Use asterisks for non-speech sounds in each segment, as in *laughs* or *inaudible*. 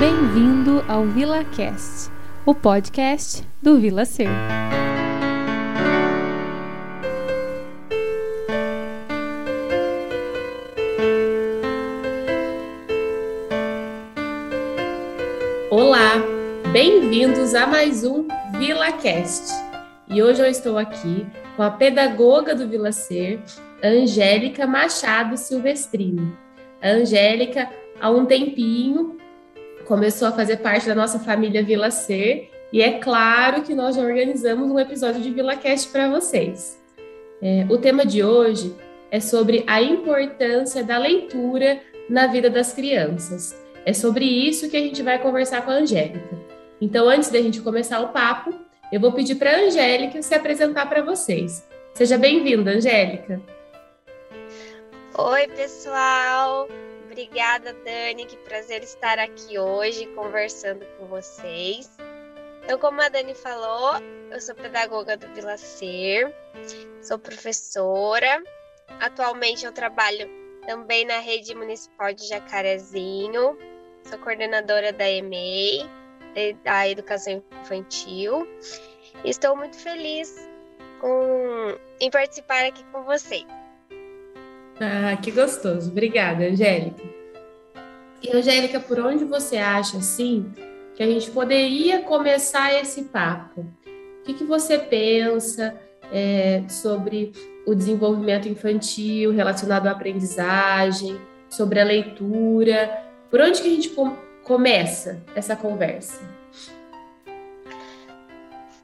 Bem-vindo ao VilaCast, o podcast do Vila Ser. Olá, bem-vindos a mais um VilaCast. E hoje eu estou aqui com a pedagoga do Vila Ser, Angélica Machado Silvestrini. Angélica, há um tempinho, começou a fazer parte da nossa família Vila Ser, e é claro que nós já organizamos um episódio de VilaCast para vocês. É, o tema de hoje é sobre a importância da leitura na vida das crianças. É sobre isso que a gente vai conversar com a Angélica. Então, antes da gente começar o papo, eu vou pedir para a Angélica se apresentar para vocês. Seja bem-vinda, Angélica. Oi, pessoal. Obrigada, Dani. Que prazer estar aqui hoje conversando com vocês. Então, como a Dani falou, eu sou pedagoga do Vila Ser, sou professora. Atualmente eu trabalho também na rede municipal de Jacarezinho. Sou coordenadora da EMEI, da Educação Infantil. E estou muito feliz com, em participar aqui com vocês. Ah, que gostoso. Obrigada, Angélica. E, Angélica, por onde você acha, assim, que a gente poderia começar esse papo? O que, que você pensa é, sobre o desenvolvimento infantil relacionado à aprendizagem, sobre a leitura? Por onde que a gente com começa essa conversa?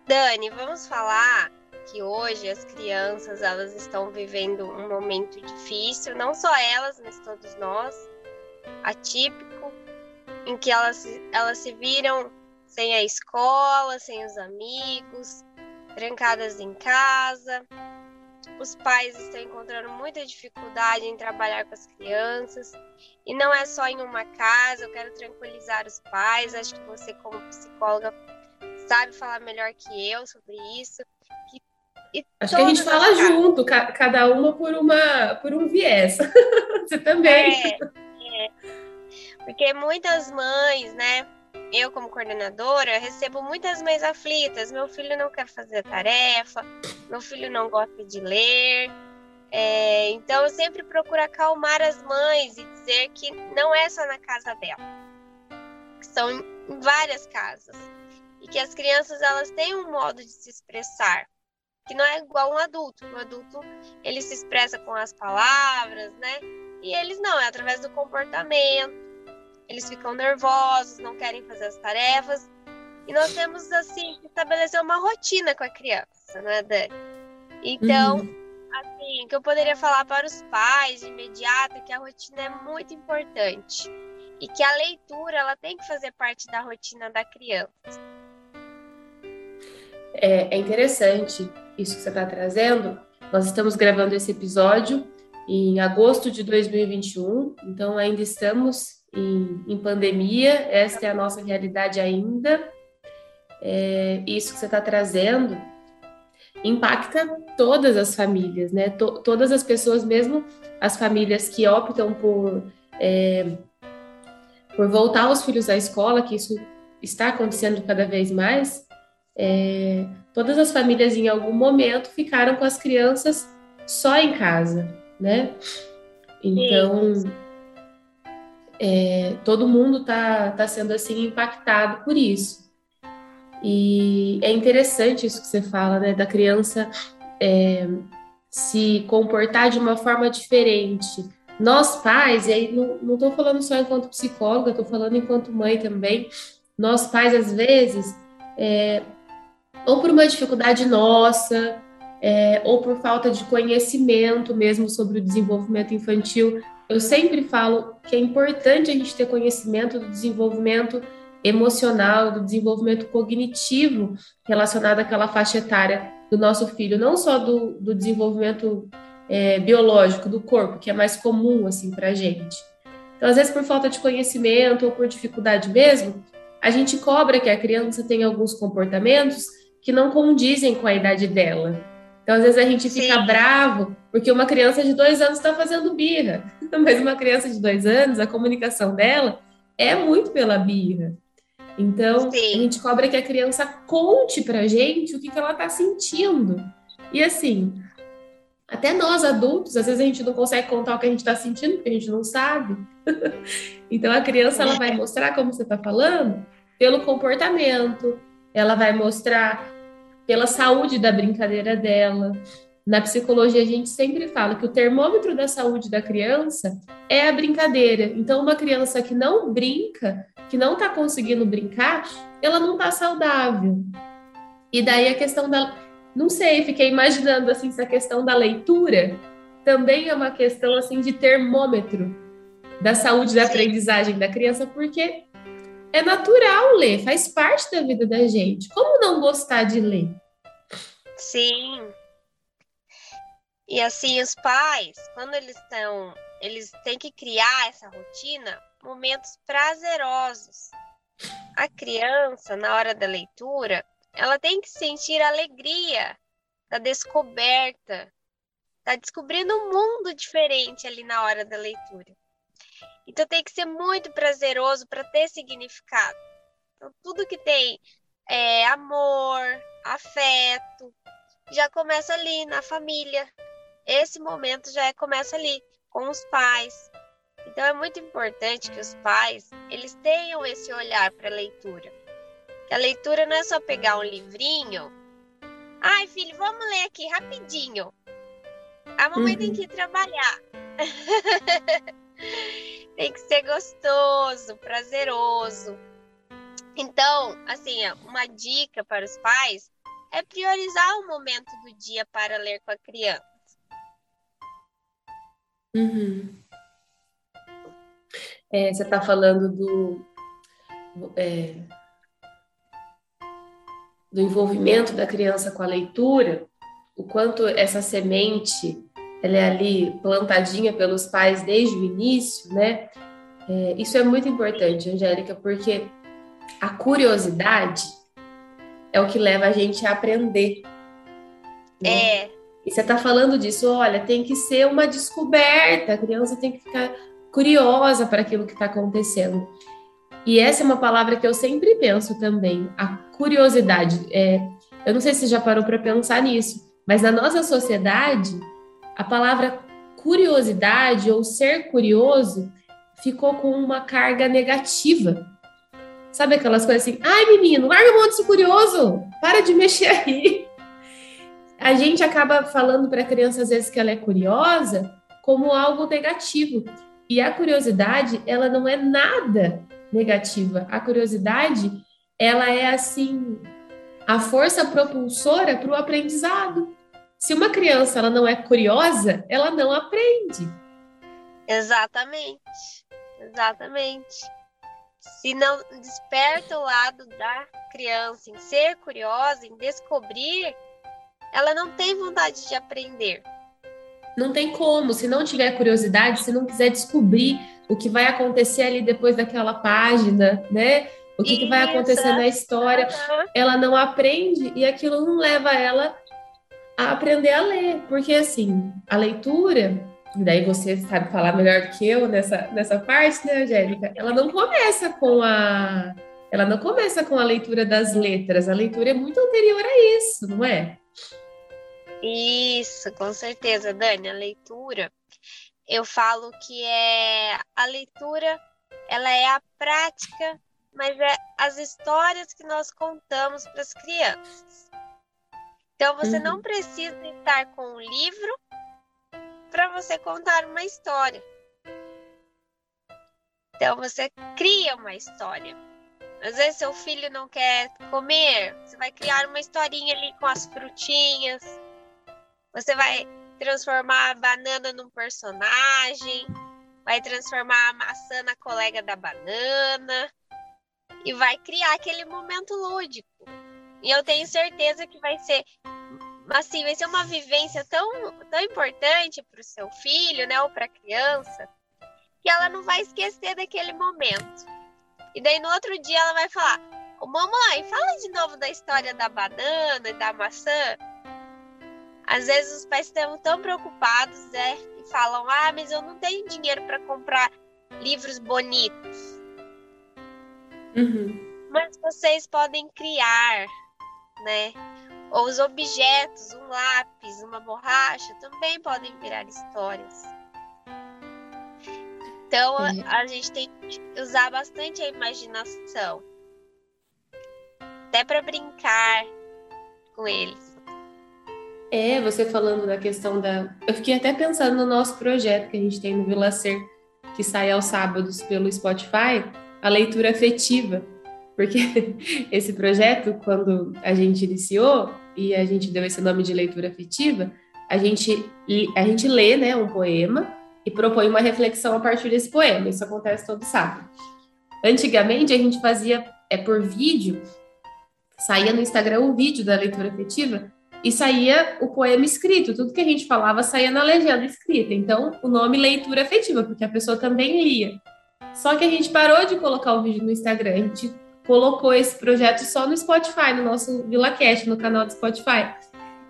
Dani, vamos falar que hoje as crianças elas estão vivendo um momento difícil, não só elas, mas todos nós, atípico, em que elas, elas se viram sem a escola, sem os amigos, trancadas em casa. Os pais estão encontrando muita dificuldade em trabalhar com as crianças. E não é só em uma casa, eu quero tranquilizar os pais. Acho que você, como psicóloga, sabe falar melhor que eu sobre isso. E Acho que a gente fala junto, cada uma por uma por um viés. *laughs* Você também. É, é. Porque muitas mães, né? Eu, como coordenadora, recebo muitas mães aflitas. Meu filho não quer fazer a tarefa, meu filho não gosta de ler. É, então, eu sempre procuro acalmar as mães e dizer que não é só na casa dela, que são em várias casas. E que as crianças elas têm um modo de se expressar que não é igual um adulto. O adulto, ele se expressa com as palavras, né? E eles não, é através do comportamento. Eles ficam nervosos, não querem fazer as tarefas. E nós temos, assim, que estabelecer uma rotina com a criança, né, Dani? Então, uhum. assim, que eu poderia falar para os pais de imediato é que a rotina é muito importante. E que a leitura, ela tem que fazer parte da rotina da criança. É, é interessante isso que você está trazendo. Nós estamos gravando esse episódio em agosto de 2021, então ainda estamos em, em pandemia, esta é a nossa realidade ainda. É, isso que você está trazendo impacta todas as famílias, né? Todas as pessoas, mesmo as famílias que optam por, é, por voltar os filhos à escola, que isso está acontecendo cada vez mais, é, todas as famílias em algum momento ficaram com as crianças só em casa, né? Então, é, todo mundo está tá sendo assim impactado por isso. E é interessante isso que você fala, né, da criança é, se comportar de uma forma diferente. Nós pais, e aí não estou falando só enquanto psicóloga, estou falando enquanto mãe também. Nós pais às vezes é, ou por uma dificuldade nossa, é, ou por falta de conhecimento mesmo sobre o desenvolvimento infantil. Eu sempre falo que é importante a gente ter conhecimento do desenvolvimento emocional, do desenvolvimento cognitivo relacionado àquela faixa etária do nosso filho, não só do, do desenvolvimento é, biológico do corpo, que é mais comum assim para a gente. Então, às vezes, por falta de conhecimento ou por dificuldade mesmo, a gente cobra que a criança tenha alguns comportamentos que não condizem com a idade dela. Então, às vezes, a gente fica Sim. bravo porque uma criança de dois anos está fazendo birra, *laughs* mas uma criança de dois anos, a comunicação dela é muito pela birra. Então, Sim. a gente cobra que a criança conte pra gente o que, que ela tá sentindo. E assim, até nós adultos, às vezes a gente não consegue contar o que a gente está sentindo, porque a gente não sabe. *laughs* então a criança ela vai mostrar como você está falando pelo comportamento, ela vai mostrar pela saúde da brincadeira dela. Na psicologia a gente sempre fala que o termômetro da saúde da criança é a brincadeira. Então uma criança que não brinca, que não está conseguindo brincar, ela não está saudável. E daí a questão da não sei, fiquei imaginando assim se a questão da leitura também é uma questão assim de termômetro da saúde da aprendizagem da criança, porque é natural ler, faz parte da vida da gente. Como não gostar de ler? Sim. E assim, os pais, quando eles estão, eles têm que criar essa rotina, momentos prazerosos. A criança, na hora da leitura, ela tem que sentir alegria da descoberta, tá descobrindo um mundo diferente ali na hora da leitura. Então tem que ser muito prazeroso para ter significado. Então tudo que tem é, amor, afeto, já começa ali na família. Esse momento já é, começa ali com os pais. Então é muito importante que os pais eles tenham esse olhar para a leitura a leitura não é só pegar um livrinho. Ai, filho, vamos ler aqui rapidinho. A mamãe uhum. tem que trabalhar. *laughs* tem que ser gostoso, prazeroso. Então, assim, uma dica para os pais é priorizar o momento do dia para ler com a criança. Uhum. É, você está falando do é, do envolvimento da criança com a leitura, o quanto essa semente ela é ali plantadinha pelos pais desde o início, né? É, isso é muito importante, Angélica, porque a curiosidade é o que leva a gente a aprender. Né? É. E você está falando disso, olha, tem que ser uma descoberta, a criança tem que ficar curiosa para aquilo que está acontecendo. E essa é uma palavra que eu sempre penso também, a curiosidade. É, eu não sei se já parou para pensar nisso, mas na nossa sociedade, a palavra curiosidade ou ser curioso ficou com uma carga negativa. Sabe aquelas coisas assim, ai menino, larga a mão de curioso, para de mexer aí. A gente acaba falando para a criança às vezes que ela é curiosa como algo negativo. E a curiosidade, ela não é nada negativa. A curiosidade, ela é assim a força propulsora para o aprendizado. Se uma criança ela não é curiosa, ela não aprende. Exatamente. Exatamente. Se não desperta o lado da criança em ser curiosa, em descobrir, ela não tem vontade de aprender. Não tem como, se não tiver curiosidade, se não quiser descobrir o que vai acontecer ali depois daquela página, né? O que, que vai acontecer na história, ela não aprende e aquilo não leva ela a aprender a ler, porque assim, a leitura, e daí você sabe falar melhor do que eu nessa, nessa parte, né, Angélica? Ela não começa com a ela não começa com a leitura das letras, a leitura é muito anterior a isso, não é? Isso, com certeza, Dani. A leitura, eu falo que é a leitura, ela é a prática, mas é as histórias que nós contamos para as crianças. Então você uhum. não precisa estar com um livro para você contar uma história. Então você cria uma história. Às vezes seu filho não quer comer, você vai criar uma historinha ali com as frutinhas, você vai transformar a banana num personagem, vai transformar a maçã na colega da banana e vai criar aquele momento lúdico. E eu tenho certeza que vai ser assim, vai ser uma vivência tão, tão importante para o seu filho, né, ou para a criança, que ela não vai esquecer daquele momento. E daí no outro dia ela vai falar: Ô, mamãe, fala de novo da história da banana e da maçã. Às vezes os pais estão tão preocupados, né? E falam: ah, mas eu não tenho dinheiro para comprar livros bonitos. Uhum. Mas vocês podem criar, né? Ou os objetos, um lápis, uma borracha, também podem virar histórias. Então a, a gente tem que usar bastante a imaginação. Até para brincar com eles. É, você falando da questão da. Eu fiquei até pensando no nosso projeto que a gente tem no Vila Ser, que sai aos sábados pelo Spotify, a leitura afetiva. Porque *laughs* esse projeto, quando a gente iniciou e a gente deu esse nome de leitura afetiva, a gente, a gente lê né, um poema e propõe uma reflexão a partir desse poema. Isso acontece todo sábado. Antigamente a gente fazia é por vídeo, saía no Instagram o vídeo da leitura afetiva e saía o poema escrito. Tudo que a gente falava saía na legenda escrita. Então, o nome leitura afetiva, porque a pessoa também lia. Só que a gente parou de colocar o vídeo no Instagram, a gente colocou esse projeto só no Spotify, no nosso VilaCast, no canal do Spotify.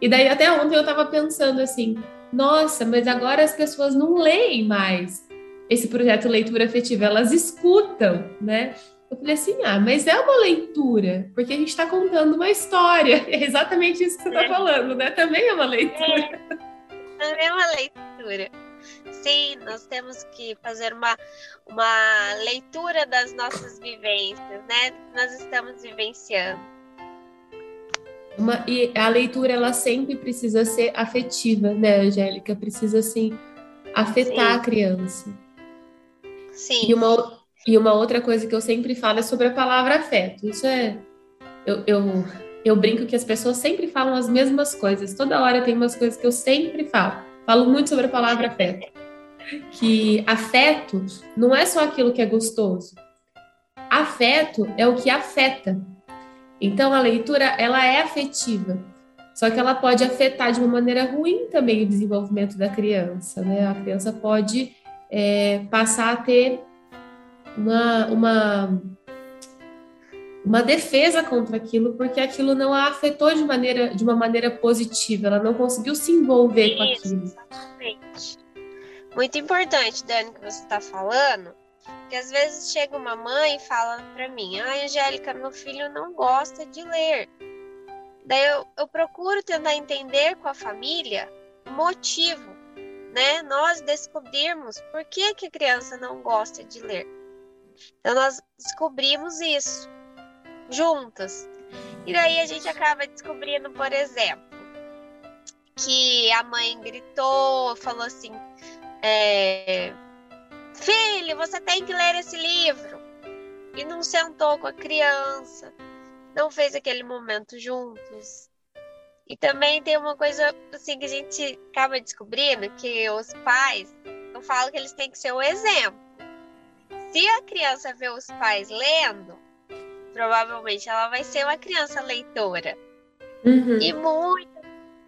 E daí até ontem eu tava pensando assim, nossa, mas agora as pessoas não leem mais esse projeto Leitura Afetiva, elas escutam, né? Eu falei assim, ah, mas é uma leitura, porque a gente está contando uma história. *laughs* É exatamente isso que você está É. falando, né? Também é uma leitura. Também é uma leitura. Sim, nós temos que fazer uma, uma leitura das nossas vivências, né? Que nós estamos vivenciando. Uma- e a leitura, ela sempre precisa ser afetiva, né, Angélica? Precisa, assim, afetar Sim. a criança. Sim. E uma, e uma outra coisa que eu sempre falo é sobre a palavra afeto. Isso é. Eu, eu, eu brinco que as pessoas sempre falam as mesmas coisas. Toda hora tem umas coisas que eu sempre falo. Falo muito sobre a palavra afeto. Que afeto não é só aquilo que é gostoso. Afeto é o que afeta. Então a leitura ela é afetiva. Só que ela pode afetar de uma maneira ruim também o desenvolvimento da criança, né? A criança pode é, passar a ter uma, uma, uma defesa contra aquilo, porque aquilo não a afetou de, maneira, de uma maneira positiva, ela não conseguiu se envolver com Isso, aquilo. exatamente. Muito importante, Dani, que você está falando, que às vezes chega uma mãe e fala para mim, ah, Angélica, meu filho não gosta de ler. Daí eu, eu procuro tentar entender com a família o motivo, né? Nós descobrirmos por que, que a criança não gosta de ler. Então nós descobrimos isso juntas. E daí a gente acaba descobrindo, por exemplo, que a mãe gritou, falou assim: é, Filho, você tem que ler esse livro. E não sentou com a criança, não fez aquele momento juntos. E também tem uma coisa assim que a gente acaba descobrindo que os pais, eu falo que eles têm que ser o exemplo. Se a criança vê os pais lendo, provavelmente ela vai ser uma criança leitora. Uhum. E muitos,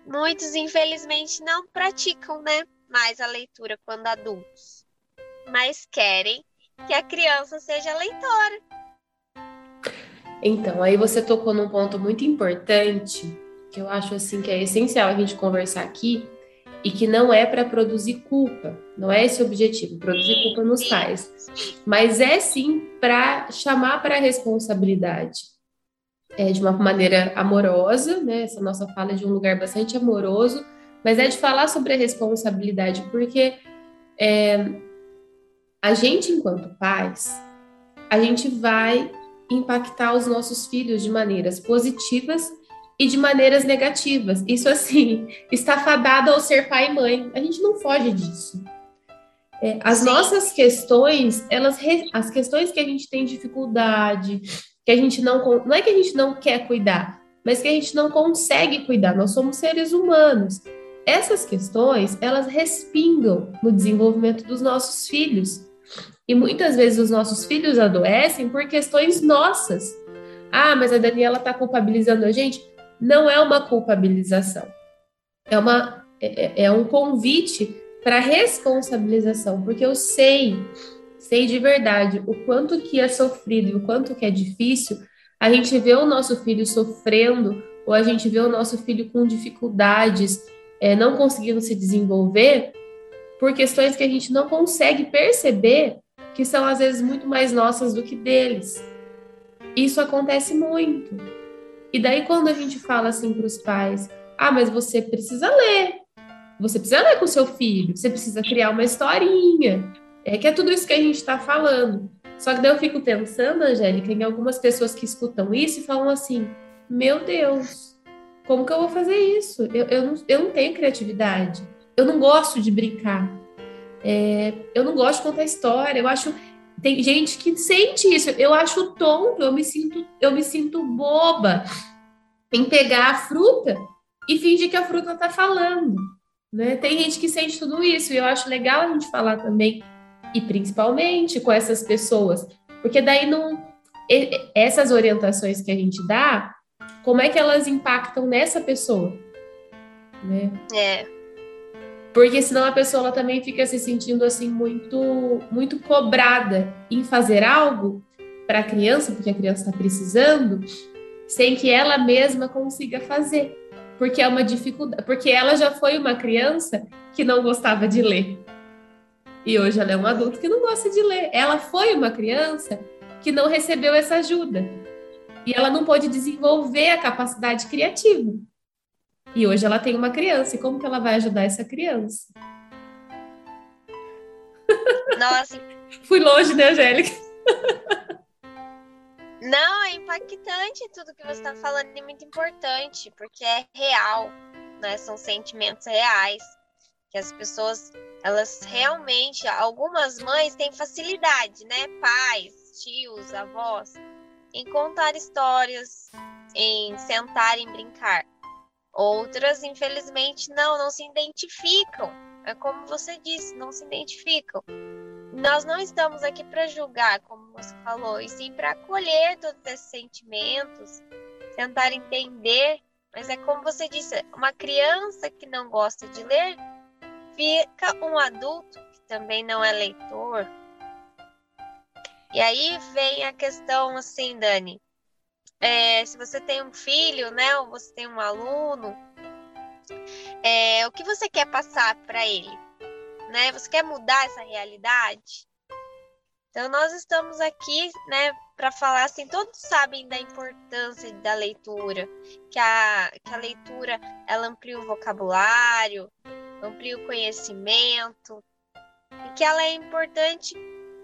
muitos, infelizmente, não praticam, né? Mais a leitura quando adultos. Mas querem que a criança seja leitora. Então, aí você tocou num ponto muito importante, que eu acho assim que é essencial a gente conversar aqui, e que não é para produzir culpa, não é esse o objetivo, produzir culpa nos pais, mas é sim para chamar para a responsabilidade. É de uma maneira amorosa, né? Essa nossa fala é de um lugar bastante amoroso, mas é de falar sobre a responsabilidade, porque é, a gente, enquanto pais, a gente vai impactar os nossos filhos de maneiras positivas e de maneiras negativas. Isso, assim, está fadado ao ser pai e mãe. A gente não foge disso. É, as Sim. nossas questões, elas, as questões que a gente tem dificuldade, que a gente não, não é que a gente não quer cuidar, mas que a gente não consegue cuidar. Nós somos seres humanos. Essas questões, elas respingam no desenvolvimento dos nossos filhos. E muitas vezes os nossos filhos adoecem por questões nossas. Ah, mas a Daniela está culpabilizando a gente. Não é uma culpabilização. É, uma, é, é um convite para responsabilização, porque eu sei, sei de verdade o quanto que é sofrido e o quanto que é difícil a gente ver o nosso filho sofrendo ou a gente vê o nosso filho com dificuldades, é, não conseguindo se desenvolver por questões que a gente não consegue perceber que são às vezes muito mais nossas do que deles. Isso acontece muito. E daí, quando a gente fala assim para os pais: ah, mas você precisa ler, você precisa ler com seu filho, você precisa criar uma historinha. É que é tudo isso que a gente está falando. Só que daí eu fico pensando, Angélica, em algumas pessoas que escutam isso e falam assim: meu Deus, como que eu vou fazer isso? Eu, eu, não, eu não tenho criatividade, eu não gosto de brincar, é, eu não gosto de contar história, eu acho. Tem gente que sente isso, eu acho tonto, eu me sinto, eu me sinto boba em pegar a fruta e fingir que a fruta está falando. Né? Tem gente que sente tudo isso, e eu acho legal a gente falar também e principalmente com essas pessoas, porque daí não essas orientações que a gente dá, como é que elas impactam nessa pessoa, né? É. Porque senão a pessoa também fica se sentindo assim muito muito cobrada em fazer algo para a criança, porque a criança está precisando, sem que ela mesma consiga fazer. Porque é uma dificuldade, porque ela já foi uma criança que não gostava de ler. E hoje ela é um adulto que não gosta de ler. Ela foi uma criança que não recebeu essa ajuda. E ela não pôde desenvolver a capacidade criativa. E hoje ela tem uma criança. E como que ela vai ajudar essa criança? Nossa. *laughs* Fui longe, né, Angélica? Não, é impactante tudo que você está falando e muito importante, porque é real, né? São sentimentos reais que as pessoas elas realmente, algumas mães têm facilidade, né? Pais, tios, avós, em contar histórias, em sentar e brincar. Outras, infelizmente, não, não se identificam. É como você disse, não se identificam. Nós não estamos aqui para julgar, como você falou, e sim para acolher todos esses sentimentos, tentar entender. Mas é como você disse, uma criança que não gosta de ler fica um adulto que também não é leitor. E aí vem a questão assim, Dani. É, se você tem um filho, né, ou você tem um aluno, é, o que você quer passar para ele? Né? Você quer mudar essa realidade? Então nós estamos aqui, né, para falar assim, todos sabem da importância da leitura, que a, que a leitura ela amplia o vocabulário, amplia o conhecimento, e que ela é importante,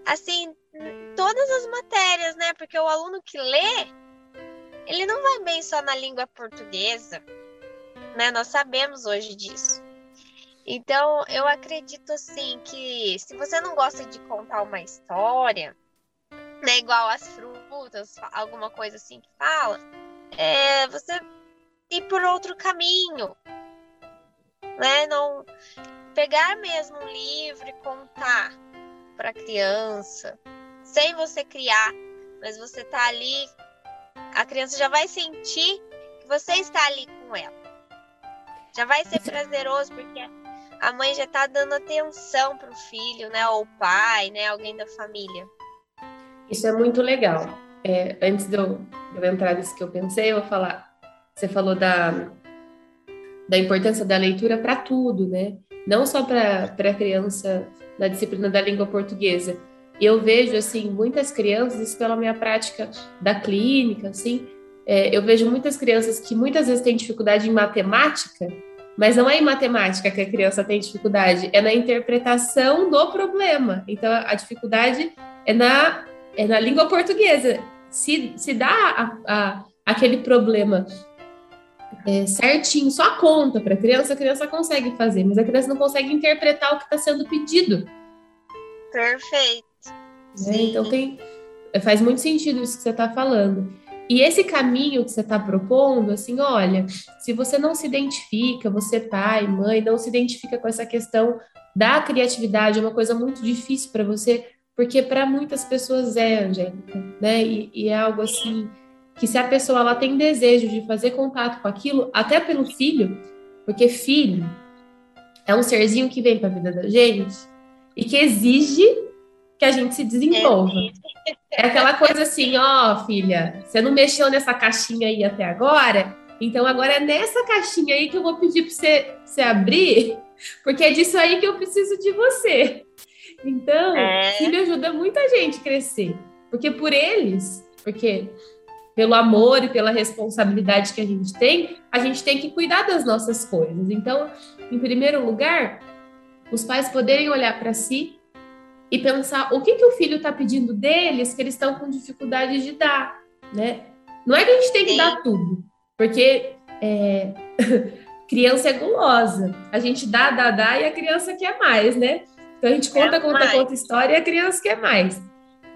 assim, em todas as matérias, né? Porque o aluno que lê, ele não vai bem só na língua portuguesa, né? Nós sabemos hoje disso. Então, eu acredito assim que se você não gosta de contar uma história, né, igual as frutas, alguma coisa assim que fala, é, você ir por outro caminho, né? Não pegar mesmo um livro e contar para a criança, sem você criar, mas você tá ali, a criança já vai sentir que você está ali com ela. Já vai ser prazeroso porque a mãe já tá dando atenção pro filho, né? Ou o pai, né? Alguém da família. Isso é muito legal. É, antes de eu, de eu entrar nisso que eu pensei, eu vou falar. Você falou da, da importância da leitura para tudo, né? Não só para a criança na disciplina da língua portuguesa. E eu vejo, assim, muitas crianças, isso pela minha prática da clínica, assim, é, eu vejo muitas crianças que muitas vezes têm dificuldade em matemática, mas não é em matemática que a criança tem dificuldade, é na interpretação do problema. Então, a dificuldade é na, é na língua portuguesa. Se, se dá a, a, aquele problema é, certinho, só conta para a criança, a criança consegue fazer, mas a criança não consegue interpretar o que está sendo pedido. Perfeito. Né? Então tem, faz muito sentido isso que você está falando. E esse caminho que você está propondo, assim, olha, se você não se identifica, você pai, mãe, não se identifica com essa questão da criatividade, é uma coisa muito difícil para você, porque para muitas pessoas é, Angélica, né? E, e é algo assim que se a pessoa ela tem desejo de fazer contato com aquilo, até pelo filho, porque filho é um serzinho que vem para a vida da gente e que exige que a gente se desenvolva. É aquela coisa assim, ó, oh, filha, você não mexeu nessa caixinha aí até agora, então agora é nessa caixinha aí que eu vou pedir para você, você abrir, porque é disso aí que eu preciso de você. Então, é. filho ajuda muita gente a crescer, porque por eles, porque pelo amor e pela responsabilidade que a gente tem, a gente tem que cuidar das nossas coisas. Então, em primeiro lugar, os pais poderem olhar para si e pensar o que, que o filho está pedindo deles que eles estão com dificuldade de dar, né? Não é que a gente tem que Sim. dar tudo, porque é, *laughs* criança é gulosa. A gente dá, dá, dá e a criança quer mais, né? Então a gente conta, é conta, mais. conta história e a criança quer mais.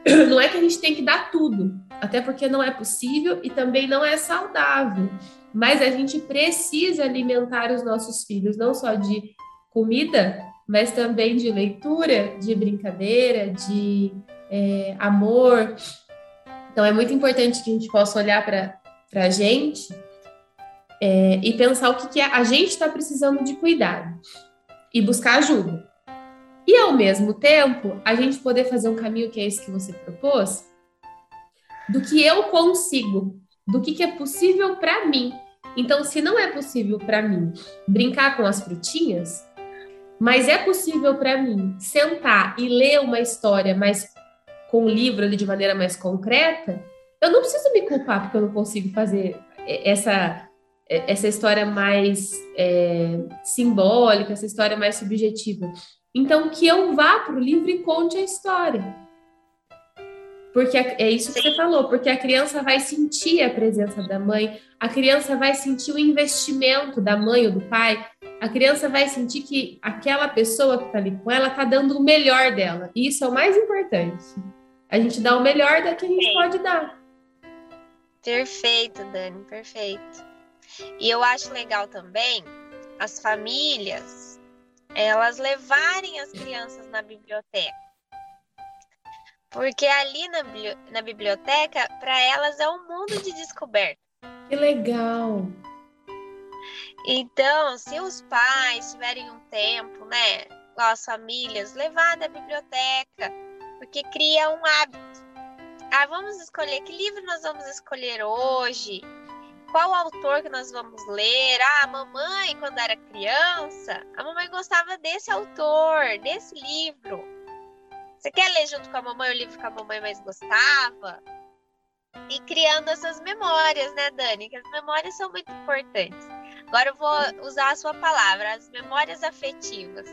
*clears throat* Não é que a gente tem que dar tudo, até porque não é possível e também não é saudável. Mas a gente precisa alimentar os nossos filhos, não só de comida, mas também de leitura, de brincadeira, de é, amor. Então é muito importante que a gente possa olhar para a gente é, e pensar o que, que a gente está precisando de cuidado e buscar ajuda. E ao mesmo tempo, a gente poder fazer um caminho que é esse que você propôs, do que eu consigo, do que, que é possível para mim. Então, se não é possível para mim brincar com as frutinhas, mas é possível para mim sentar e ler uma história mais com o livro ali de maneira mais concreta, eu não preciso me culpar porque eu não consigo fazer essa essa história mais é, simbólica, essa história mais subjetiva. Então, que eu vá para o livro e conte a história. Porque é isso que você falou, porque a criança vai sentir a presença da mãe, a criança vai sentir o investimento da mãe ou do pai, a criança vai sentir que aquela pessoa que está ali com ela está dando o melhor dela. E isso é o mais importante. A gente dá o melhor da que a gente pode dar. Perfeito, Dani, perfeito. E eu acho legal também as famílias elas levarem as crianças na biblioteca. Porque ali na, na biblioteca, para elas é um mundo de descoberta. Que legal! Então, se os pais tiverem um tempo, né, com as famílias, levar na biblioteca, porque cria um hábito. Ah, vamos escolher que livro nós vamos escolher hoje? qual autor que nós vamos ler. Ah, a mamãe, quando era criança, a mamãe gostava desse autor, desse livro. Você quer ler junto com a mamãe o livro que a mamãe mais gostava? E criando essas memórias, né, Dani? Que as memórias são muito importantes. Agora eu vou usar a sua palavra, as memórias afetivas.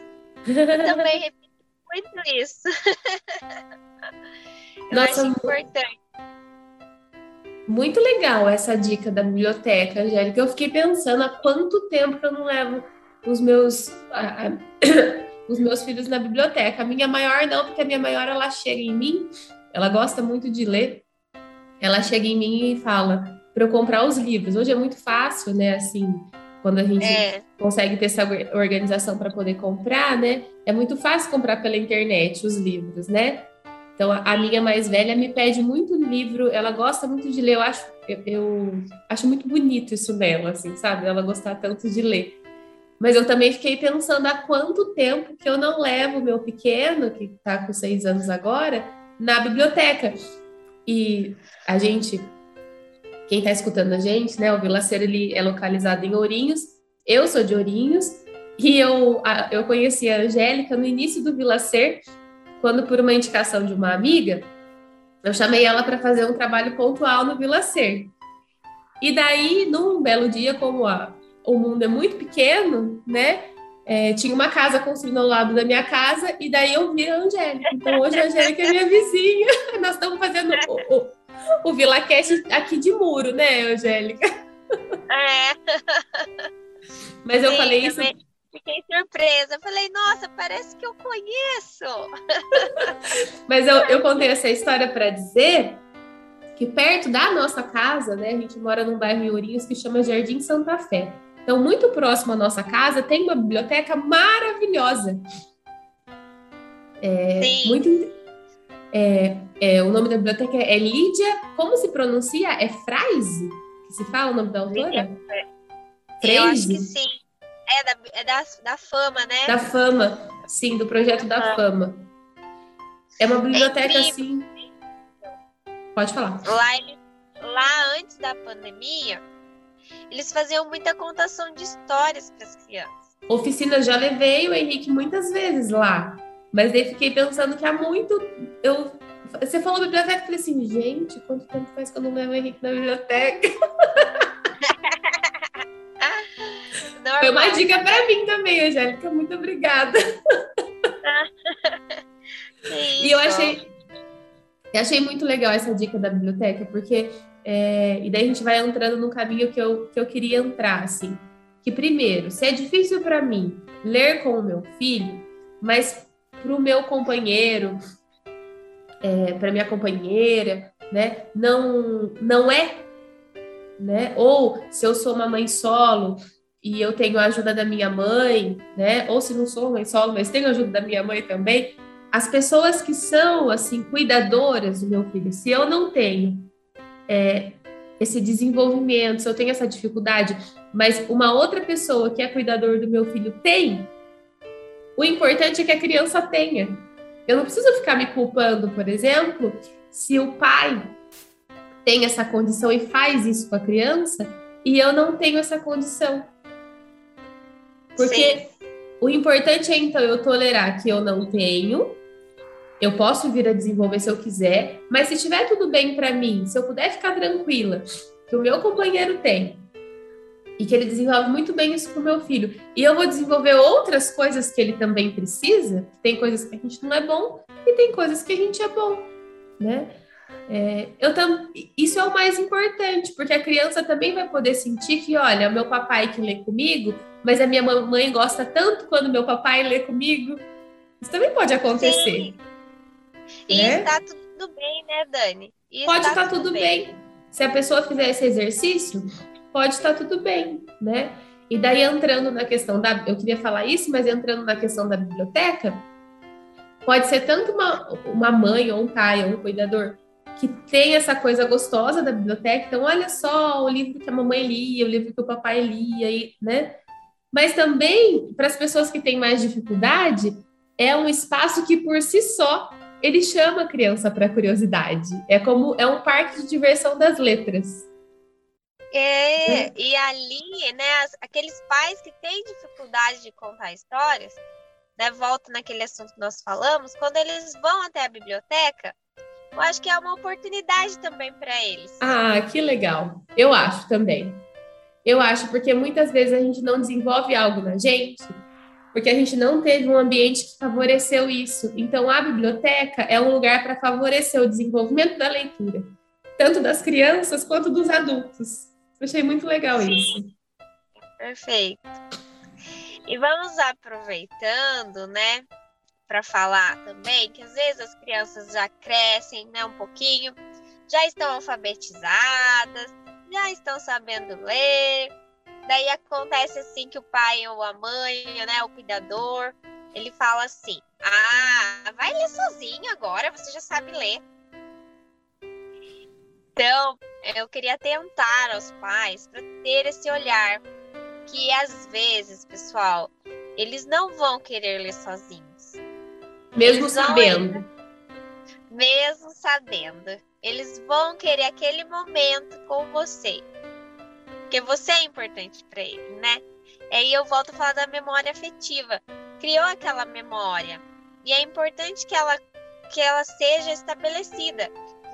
Eu *laughs* também repito muito isso. *laughs* eu Nossa, acho importante. Muito legal essa dica da biblioteca, Angélica. Eu fiquei pensando há quanto tempo que eu não levo os meus, *clears throat* os meus filhos na biblioteca. A minha maior não, porque a minha maior ela chega em mim, ela gosta muito de ler. Ela chega em mim e fala para eu comprar os livros. Hoje é muito fácil, né? Assim, quando a gente é. consegue ter essa organização para poder comprar, né? É muito fácil comprar pela internet os livros, né? Então, a minha mais velha me pede muito livro, ela gosta muito de ler, eu acho, eu, eu acho muito bonito isso nela, assim, sabe? Ela gostar tanto de ler. Mas eu também fiquei pensando há quanto tempo que eu não levo meu pequeno, que está com seis anos agora, na biblioteca. E a gente, quem está escutando a gente, né? O Vilaceiro ele é localizado em Ourinhos. Eu sou de Ourinhos e eu, eu conheci a Angélica no início do Vilacer quando por uma indicação de uma amiga, eu chamei ela para fazer um trabalho pontual no Vila Ser. E daí, num belo dia, como a, o mundo é muito pequeno, né? É, tinha uma casa construída ao lado da minha casa, e daí eu vi a Angélica. Então hoje a Angélica é minha vizinha. *laughs* Nós estamos fazendo o, o, o Vila Cast aqui de muro, né, Angélica? É. Mas eu Sim, falei isso. Também Fiquei surpresa. Falei, nossa, parece que eu conheço. *laughs* Mas eu, eu contei essa história para dizer que perto da nossa casa, né, a gente mora num bairro em Ourinhos que chama Jardim Santa Fé. Então, muito próximo à nossa casa, tem uma biblioteca maravilhosa. É, Sim. Muito, é, é, o nome da biblioteca é Lídia, como se pronuncia? É Fraise? Que se fala o nome da autora? Lídia, Eu acho que sim. É, da, é da, da fama, né? Da fama, sim, do projeto da fama. É uma biblioteca é assim. Pode falar. Lá, lá antes da pandemia, eles faziam muita contação de histórias para as crianças. Oficina já levei o Henrique muitas vezes lá, mas daí fiquei pensando que há muito eu Você falou biblioteca, eu falei assim, gente, quanto tempo faz que eu não levo o Henrique na biblioteca? *laughs* Foi uma dica para mim também, Angélica. Muito obrigada. *laughs* e eu achei, eu achei muito legal essa dica da biblioteca, porque é, e daí a gente vai entrando no caminho que eu, que eu queria entrar, assim. Que primeiro, se é difícil para mim ler com o meu filho, mas para o meu companheiro, é, para minha companheira, né, não, não é, né? Ou se eu sou uma mãe solo e eu tenho a ajuda da minha mãe, né? Ou se não sou mãe solo, mas tenho a ajuda da minha mãe também. As pessoas que são assim cuidadoras do meu filho, se eu não tenho é, esse desenvolvimento, se eu tenho essa dificuldade, mas uma outra pessoa que é cuidador do meu filho tem, o importante é que a criança tenha. Eu não preciso ficar me culpando, por exemplo, se o pai tem essa condição e faz isso com a criança e eu não tenho essa condição. Porque Sim. o importante é então eu tolerar que eu não tenho, eu posso vir a desenvolver se eu quiser, mas se estiver tudo bem para mim, se eu puder ficar tranquila, que o meu companheiro tem, e que ele desenvolve muito bem isso com o meu filho, e eu vou desenvolver outras coisas que ele também precisa, tem coisas que a gente não é bom e tem coisas que a gente é bom, né? É, eu tam... Isso é o mais importante, porque a criança também vai poder sentir que, olha, meu papai que lê comigo, mas a minha mamãe gosta tanto quando meu papai lê comigo. Isso também pode acontecer. Sim. E né? está tudo bem, né, Dani? E pode estar tudo, tudo bem. bem. Se a pessoa fizer esse exercício, pode estar tudo bem, né? E daí entrando na questão da, eu queria falar isso, mas entrando na questão da biblioteca, pode ser tanto uma, uma mãe ou um pai ou um cuidador que tem essa coisa gostosa da biblioteca. Então, olha só o livro que a mamãe lia, o livro que o papai lia, e, né? Mas também, para as pessoas que têm mais dificuldade, é um espaço que por si só ele chama a criança para curiosidade. É como é um parque de diversão das letras. É, é. e ali, né, aqueles pais que têm dificuldade de contar histórias, né, volta naquele assunto que nós falamos, quando eles vão até a biblioteca, eu acho que é uma oportunidade também para eles. Ah, que legal. Eu acho também. Eu acho, porque muitas vezes a gente não desenvolve algo na gente, porque a gente não teve um ambiente que favoreceu isso. Então, a biblioteca é um lugar para favorecer o desenvolvimento da leitura, tanto das crianças quanto dos adultos. Eu achei muito legal Sim. isso. Perfeito. E vamos aproveitando, né, para falar também que às vezes as crianças já crescem, né, um pouquinho, já estão alfabetizadas, já estão sabendo ler. Daí acontece assim que o pai ou a mãe, né, o cuidador, ele fala assim: "Ah, vai ler sozinho agora, você já sabe ler". Então, eu queria tentar aos pais para ter esse olhar que às vezes, pessoal, eles não vão querer ler sozinhos mesmo sabendo. mesmo sabendo. Eles vão querer aquele momento com você. Porque você é importante para ele, né? Aí eu volto a falar da memória afetiva. Criou aquela memória. E é importante que ela, que ela seja estabelecida.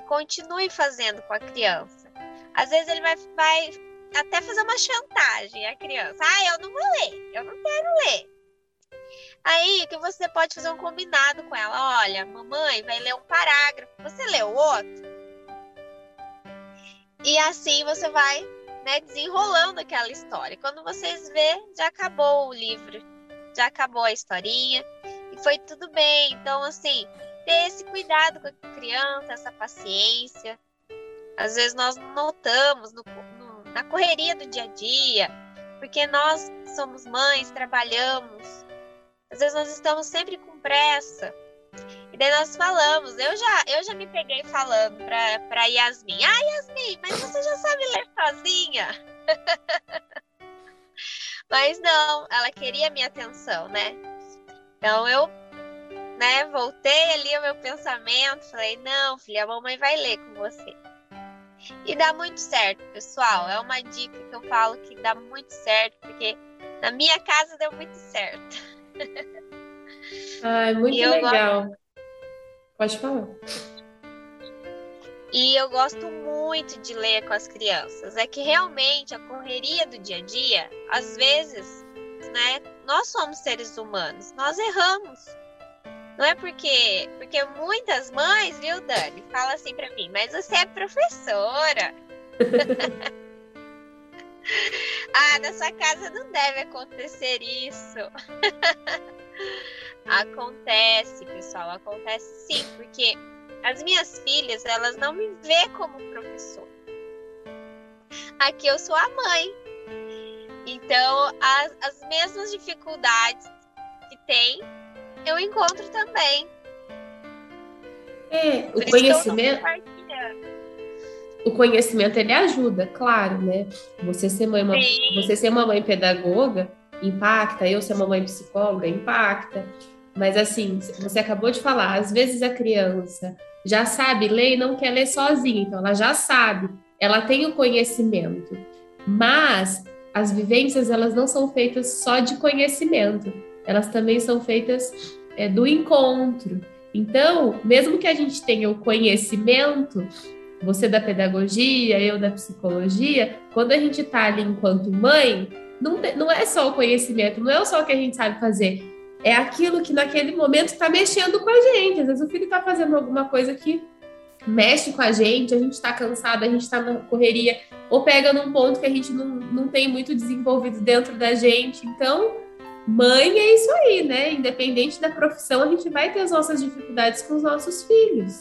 Continue fazendo com a criança. Às vezes ele vai, vai até fazer uma chantagem à criança. Ah, eu não vou ler, eu não quero ler. Aí que você pode fazer um combinado com ela. Olha, mamãe vai ler um parágrafo, você lê o outro. E assim você vai né, desenrolando aquela história. Quando vocês vê, já acabou o livro, já acabou a historinha e foi tudo bem. Então, assim, ter esse cuidado com a criança, essa paciência. Às vezes nós notamos no, no, na correria do dia a dia, porque nós somos mães, trabalhamos, às vezes nós estamos sempre com pressa. E daí nós falamos, eu já, eu já me peguei falando pra, pra Yasmin, ah, Yasmin, mas você já sabe ler sozinha? *laughs* mas não, ela queria minha atenção, né? Então eu, né, voltei ali ao meu pensamento, falei, não, filha, a mamãe vai ler com você. E dá muito certo, pessoal. É uma dica que eu falo que dá muito certo, porque na minha casa deu muito certo. Ai, muito legal. Gosto... Pode falar. E eu gosto muito de ler com as crianças. É que realmente a correria do dia a dia, às vezes, né, nós somos seres humanos, nós erramos. Não é porque. Porque muitas mães, viu, Dani, fala assim para mim, mas você é professora. *laughs* ah, na sua casa não deve acontecer isso. *laughs* acontece, pessoal, acontece sim, porque as minhas filhas, elas não me vê como professora. Aqui eu sou a mãe. Então, as, as mesmas dificuldades que tem, eu encontro também. É, o conhecimento. O conhecimento ele ajuda, claro, né? Você ser mãe, uma, você ser uma mãe pedagoga impacta, eu ser uma mãe psicóloga impacta. Mas assim, você acabou de falar, às vezes a criança já sabe ler e não quer ler sozinha, então ela já sabe, ela tem o conhecimento. Mas as vivências elas não são feitas só de conhecimento, elas também são feitas é, do encontro. Então, mesmo que a gente tenha o conhecimento, você da pedagogia, eu da psicologia, quando a gente está ali enquanto mãe, não, não é só o conhecimento, não é só o que a gente sabe fazer, é aquilo que naquele momento está mexendo com a gente. Às vezes o filho está fazendo alguma coisa que mexe com a gente, a gente está cansado, a gente está na correria, ou pega num ponto que a gente não, não tem muito desenvolvido dentro da gente. Então, mãe é isso aí, né? Independente da profissão, a gente vai ter as nossas dificuldades com os nossos filhos.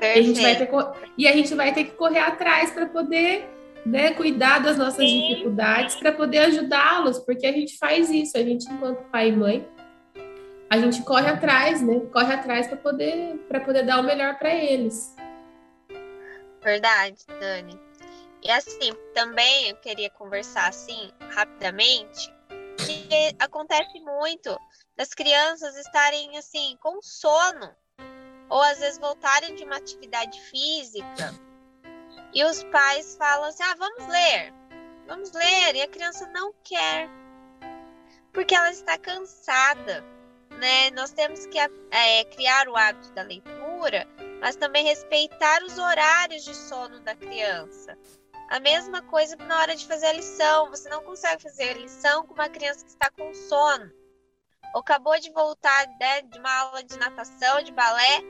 E a, gente vai ter, e a gente vai ter que correr atrás para poder né, cuidar das nossas Sim. dificuldades para poder ajudá-los, porque a gente faz isso, a gente enquanto pai e mãe, a gente corre atrás, né? Corre atrás para poder para poder dar o melhor para eles. Verdade, Dani. E assim, também eu queria conversar assim rapidamente, que acontece muito das crianças estarem assim com sono ou às vezes voltarem de uma atividade física e os pais falam assim: ah, vamos ler, vamos ler, e a criança não quer, porque ela está cansada. Né? Nós temos que é, criar o hábito da leitura, mas também respeitar os horários de sono da criança. A mesma coisa na hora de fazer a lição. Você não consegue fazer a lição com uma criança que está com sono. Ou acabou de voltar né, de uma aula de natação, de balé,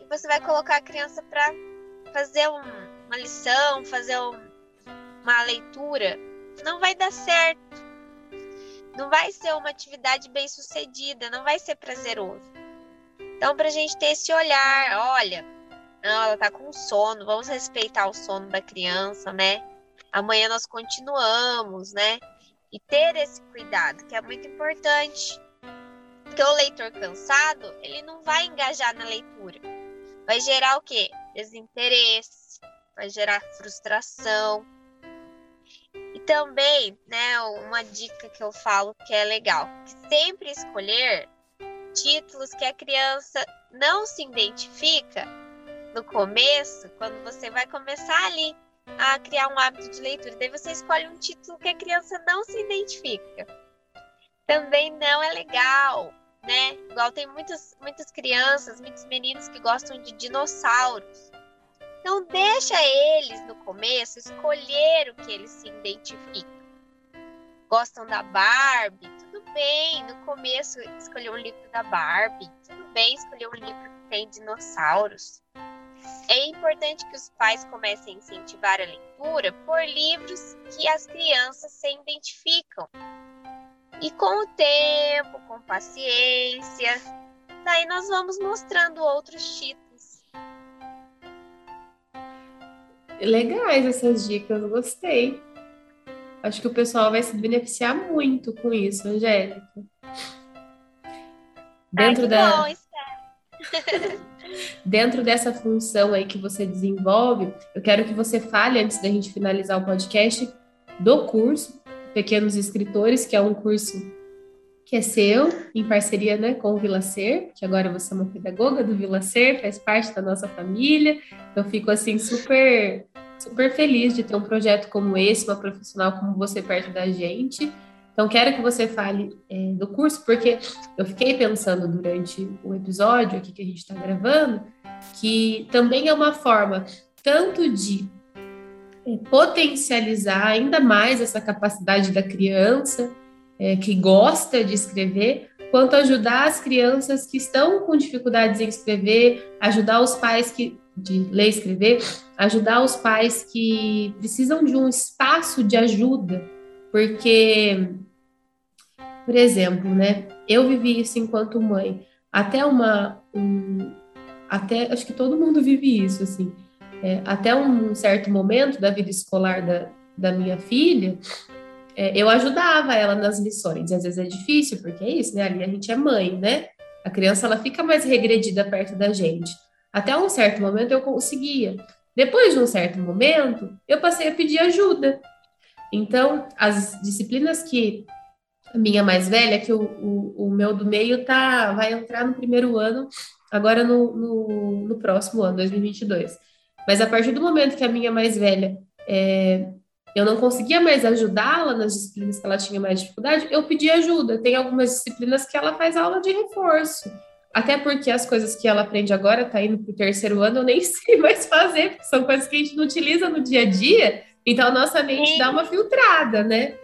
e você vai colocar a criança para fazer um, uma lição, fazer um, uma leitura, não vai dar certo. Não vai ser uma atividade bem sucedida, não vai ser prazeroso. Então, para a gente ter esse olhar, olha, ela tá com sono, vamos respeitar o sono da criança, né? Amanhã nós continuamos, né? E ter esse cuidado, que é muito importante. Porque o leitor cansado, ele não vai engajar na leitura. Vai gerar o quê? Desinteresse vai gerar frustração. E também, né, uma dica que eu falo que é legal, que sempre escolher títulos que a criança não se identifica no começo, quando você vai começar ali a criar um hábito de leitura. Daí você escolhe um título que a criança não se identifica. Também não é legal, né? Igual tem muitas, muitas crianças, muitos meninos que gostam de dinossauros. Então deixa eles no começo escolher o que eles se identificam. Gostam da Barbie? Tudo bem, no começo escolher um livro da Barbie. Tudo bem escolher um livro que tem dinossauros. É importante que os pais comecem a incentivar a leitura por livros que as crianças se identificam. E com o tempo, com paciência, daí nós vamos mostrando outros títulos Legais essas dicas, gostei. Acho que o pessoal vai se beneficiar muito com isso, Angélica. Dentro Ai, da. Bom, *laughs* Dentro dessa função aí que você desenvolve, eu quero que você fale, antes da gente finalizar o podcast, do curso Pequenos Escritores, que é um curso que é seu, em parceria né, com o Vila Ser, que agora você é uma pedagoga do Vila Ser, faz parte da nossa família. Eu fico assim super super feliz de ter um projeto como esse, uma profissional como você perto da gente. Então, quero que você fale é, do curso, porque eu fiquei pensando durante o episódio aqui que a gente está gravando, que também é uma forma tanto de é, potencializar ainda mais essa capacidade da criança é, que gosta de escrever, quanto ajudar as crianças que estão com dificuldades em escrever, ajudar os pais que de ler e escrever, ajudar os pais que precisam de um espaço de ajuda, porque, por exemplo, né, eu vivi isso enquanto mãe, até uma, um, até acho que todo mundo vive isso assim, é, até um certo momento da vida escolar da, da minha filha, é, eu ajudava ela nas lições. Às vezes é difícil, porque é isso, né? Ali a gente é mãe, né? A criança ela fica mais regredida perto da gente. Até um certo momento eu conseguia. Depois de um certo momento, eu passei a pedir ajuda. Então, as disciplinas que a minha mais velha, que o, o, o meu do meio tá, vai entrar no primeiro ano, agora no, no, no próximo ano, 2022. Mas a partir do momento que a minha mais velha é, eu não conseguia mais ajudá-la nas disciplinas que ela tinha mais dificuldade, eu pedi ajuda. Tem algumas disciplinas que ela faz aula de reforço. Até porque as coisas que ela aprende agora, tá indo para o terceiro ano, eu nem *laughs* sei mais fazer, porque são coisas que a gente não utiliza no dia a dia, então a nossa mente dá uma filtrada, né?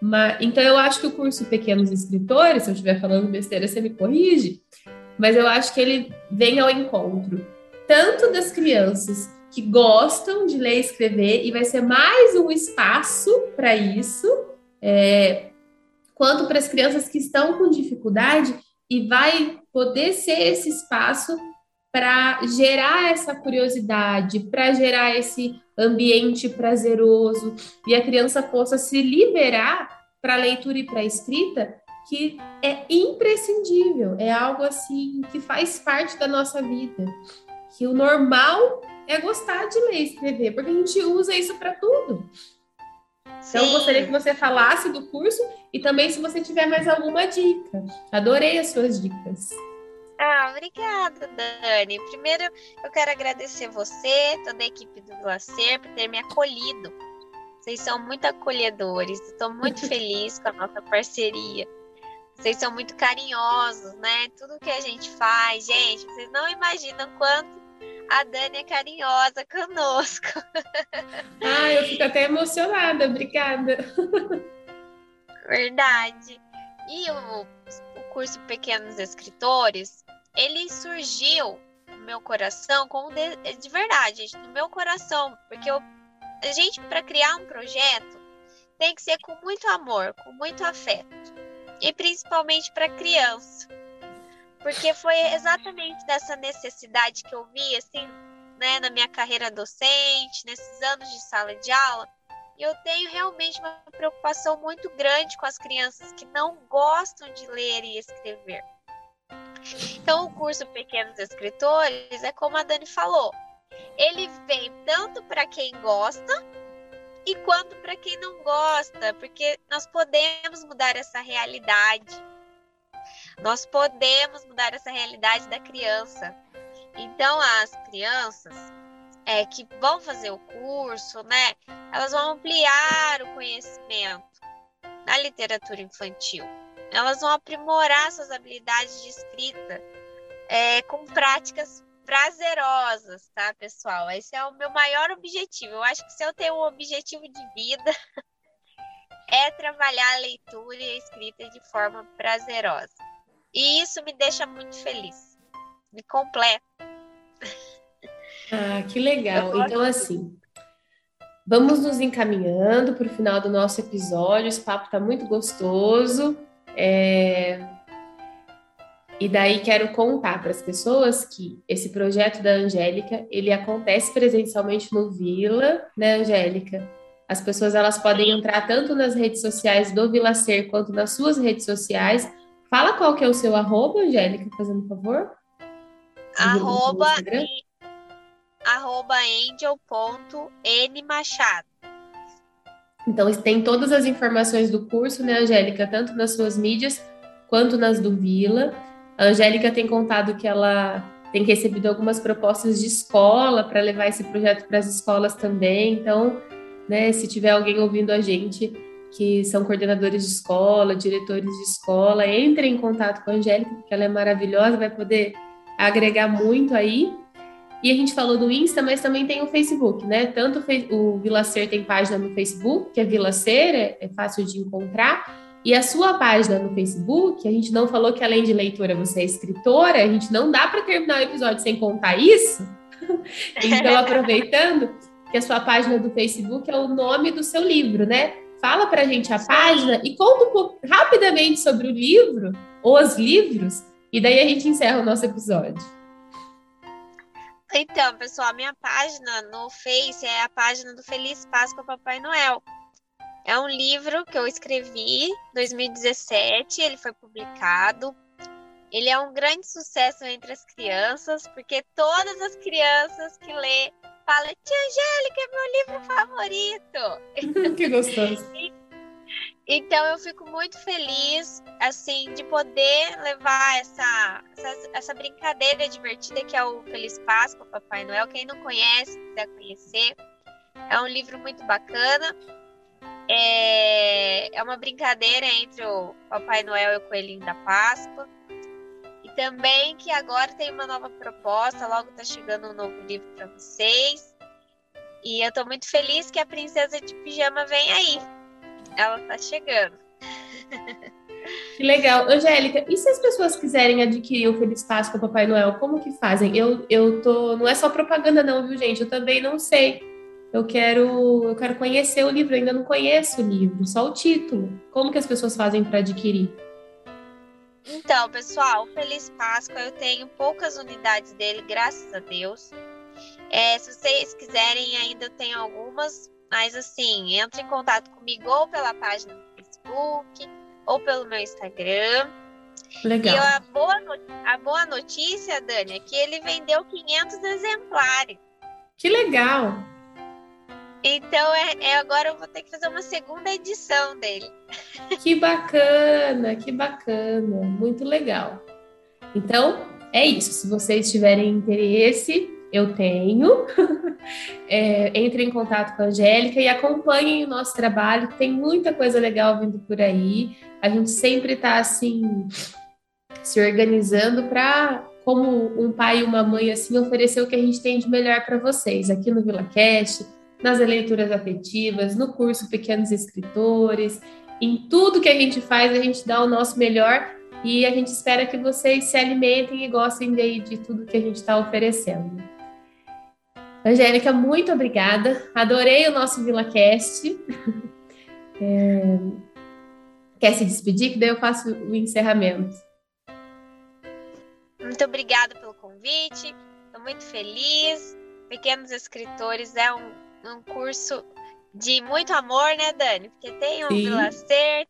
Mas, então eu acho que o curso Pequenos Escritores, se eu estiver falando besteira, você me corrige, mas eu acho que ele vem ao encontro tanto das crianças que gostam de ler e escrever, e vai ser mais um espaço para isso, é, quanto para as crianças que estão com dificuldade, e vai poder ser esse espaço para gerar essa curiosidade, para gerar esse ambiente prazeroso e a criança possa se liberar para a leitura e para a escrita, que é imprescindível, é algo assim que faz parte da nossa vida, que o normal é gostar de ler e escrever, porque a gente usa isso para tudo. Sim. Então, eu gostaria que você falasse do curso e também se você tiver mais alguma dica. Adorei as suas dicas. Ah, obrigada, Dani. Primeiro, eu quero agradecer você, toda a equipe do Glacer, por ter me acolhido. Vocês são muito acolhedores. Estou muito *laughs* feliz com a nossa parceria. Vocês são muito carinhosos, né? Tudo que a gente faz, gente, vocês não imaginam quanto a Dani é carinhosa conosco. Ah, eu fico até emocionada, obrigada. Verdade. E o, o curso Pequenos Escritores, ele surgiu no meu coração como de, de verdade, gente, no meu coração, porque eu, a gente para criar um projeto tem que ser com muito amor, com muito afeto, e principalmente para criança porque foi exatamente dessa necessidade que eu vi, assim, né, na minha carreira docente, nesses anos de sala de aula. Eu tenho realmente uma preocupação muito grande com as crianças que não gostam de ler e escrever. Então, o curso Pequenos Escritores é como a Dani falou, ele vem tanto para quem gosta e quanto para quem não gosta, porque nós podemos mudar essa realidade nós podemos mudar essa realidade da criança. Então, as crianças é, que vão fazer o curso, né, elas vão ampliar o conhecimento na literatura infantil. Elas vão aprimorar suas habilidades de escrita é, com práticas prazerosas, tá, pessoal? Esse é o meu maior objetivo. Eu acho que se eu tenho um objetivo de vida, *laughs* é trabalhar a leitura e a escrita de forma prazerosa. E isso me deixa muito feliz. Me completa. Ah, que legal. Então, assim, vamos nos encaminhando para o final do nosso episódio. Esse papo está muito gostoso. É... E daí quero contar para as pessoas que esse projeto da Angélica, ele acontece presencialmente no Vila, né, Angélica? As pessoas elas podem entrar tanto nas redes sociais do Vila Ser quanto nas suas redes sociais Fala qual que é o seu arroba, Angélica, fazendo favor. Arroba, arroba angel.nmachado. Então, tem todas as informações do curso, né, Angélica? Tanto nas suas mídias quanto nas do Vila. A Angélica tem contado que ela tem recebido algumas propostas de escola para levar esse projeto para as escolas também. Então, né, se tiver alguém ouvindo a gente que são coordenadores de escola, diretores de escola, entrem em contato com a Angélica, porque ela é maravilhosa, vai poder agregar muito aí. E a gente falou do Insta, mas também tem o Facebook, né? Tanto o Vila Ser tem página no Facebook, que é Vila Ser, é, é fácil de encontrar. E a sua página no Facebook, a gente não falou que além de leitora você é escritora, a gente não dá para terminar o episódio sem contar isso. *laughs* então, aproveitando que a sua página do Facebook é o nome do seu livro, né? Fala para a gente a página e conta um pouco rapidamente sobre o livro ou os livros, e daí a gente encerra o nosso episódio. Então, pessoal, minha página no Face é a página do Feliz Páscoa Papai Noel. É um livro que eu escrevi em 2017, ele foi publicado. Ele é um grande sucesso entre as crianças, porque todas as crianças que lê falam: Tia Angélica é meu livro favorito. *laughs* que gostoso. *laughs* Então eu fico muito feliz, assim, de poder levar essa, essa, essa, brincadeira divertida que é o Feliz Páscoa, Papai Noel. Quem não conhece, quiser conhecer, é um livro muito bacana. É, é uma brincadeira entre o Papai Noel e o Coelhinho da Páscoa. Também que agora tem uma nova proposta, logo tá chegando um novo livro para vocês. E eu tô muito feliz que a Princesa de Pijama vem aí. Ela tá chegando. Que legal. Angélica, e se as pessoas quiserem adquirir o Feliz Páscoa Papai Noel, como que fazem? Eu, eu tô. Não é só propaganda, não, viu, gente? Eu também não sei. Eu quero, eu quero conhecer o livro, eu ainda não conheço o livro, só o título. Como que as pessoas fazem para adquirir? Então, pessoal, Feliz Páscoa, eu tenho poucas unidades dele, graças a Deus. É, se vocês quiserem, ainda tenho algumas, mas assim, entre em contato comigo ou pela página do Facebook ou pelo meu Instagram. Legal. E a boa, a boa notícia, Dani, é que ele vendeu 500 exemplares. Que legal! Então, é, é, agora eu vou ter que fazer uma segunda edição dele. Que bacana, que bacana, muito legal. Então, é isso. Se vocês tiverem interesse, eu tenho. *laughs* É, entre em contato com a Angélica e acompanhem o nosso trabalho. Tem muita coisa legal vindo por aí. A gente sempre está assim se organizando para, como um pai e uma mãe, assim, oferecer o que a gente tem de melhor para vocês aqui no VilaCast, nas leituras afetivas, no curso Pequenos Escritores, em tudo que a gente faz, a gente dá o nosso melhor e a gente espera que vocês se alimentem e gostem de, de tudo que a gente está oferecendo. Angélica, muito obrigada. Adorei o nosso VilaCast. *laughs* É... Quer se despedir? Que daí eu faço o encerramento. Muito obrigada pelo convite. Estou muito feliz. Pequenos Escritores é um um curso de muito amor, né, Dani? Porque tem o Vila Ser,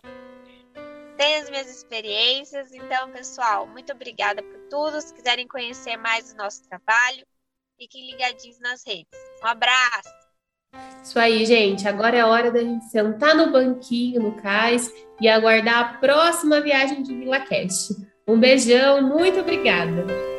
tem as minhas experiências. Então, pessoal, muito obrigada por tudo. Se quiserem conhecer mais o nosso trabalho, fiquem ligadinhos nas redes. Um abraço! Isso aí, gente. Agora é hora da gente sentar no banquinho, no cais, e aguardar a próxima viagem de Vila Cast. Um beijão, muito obrigada!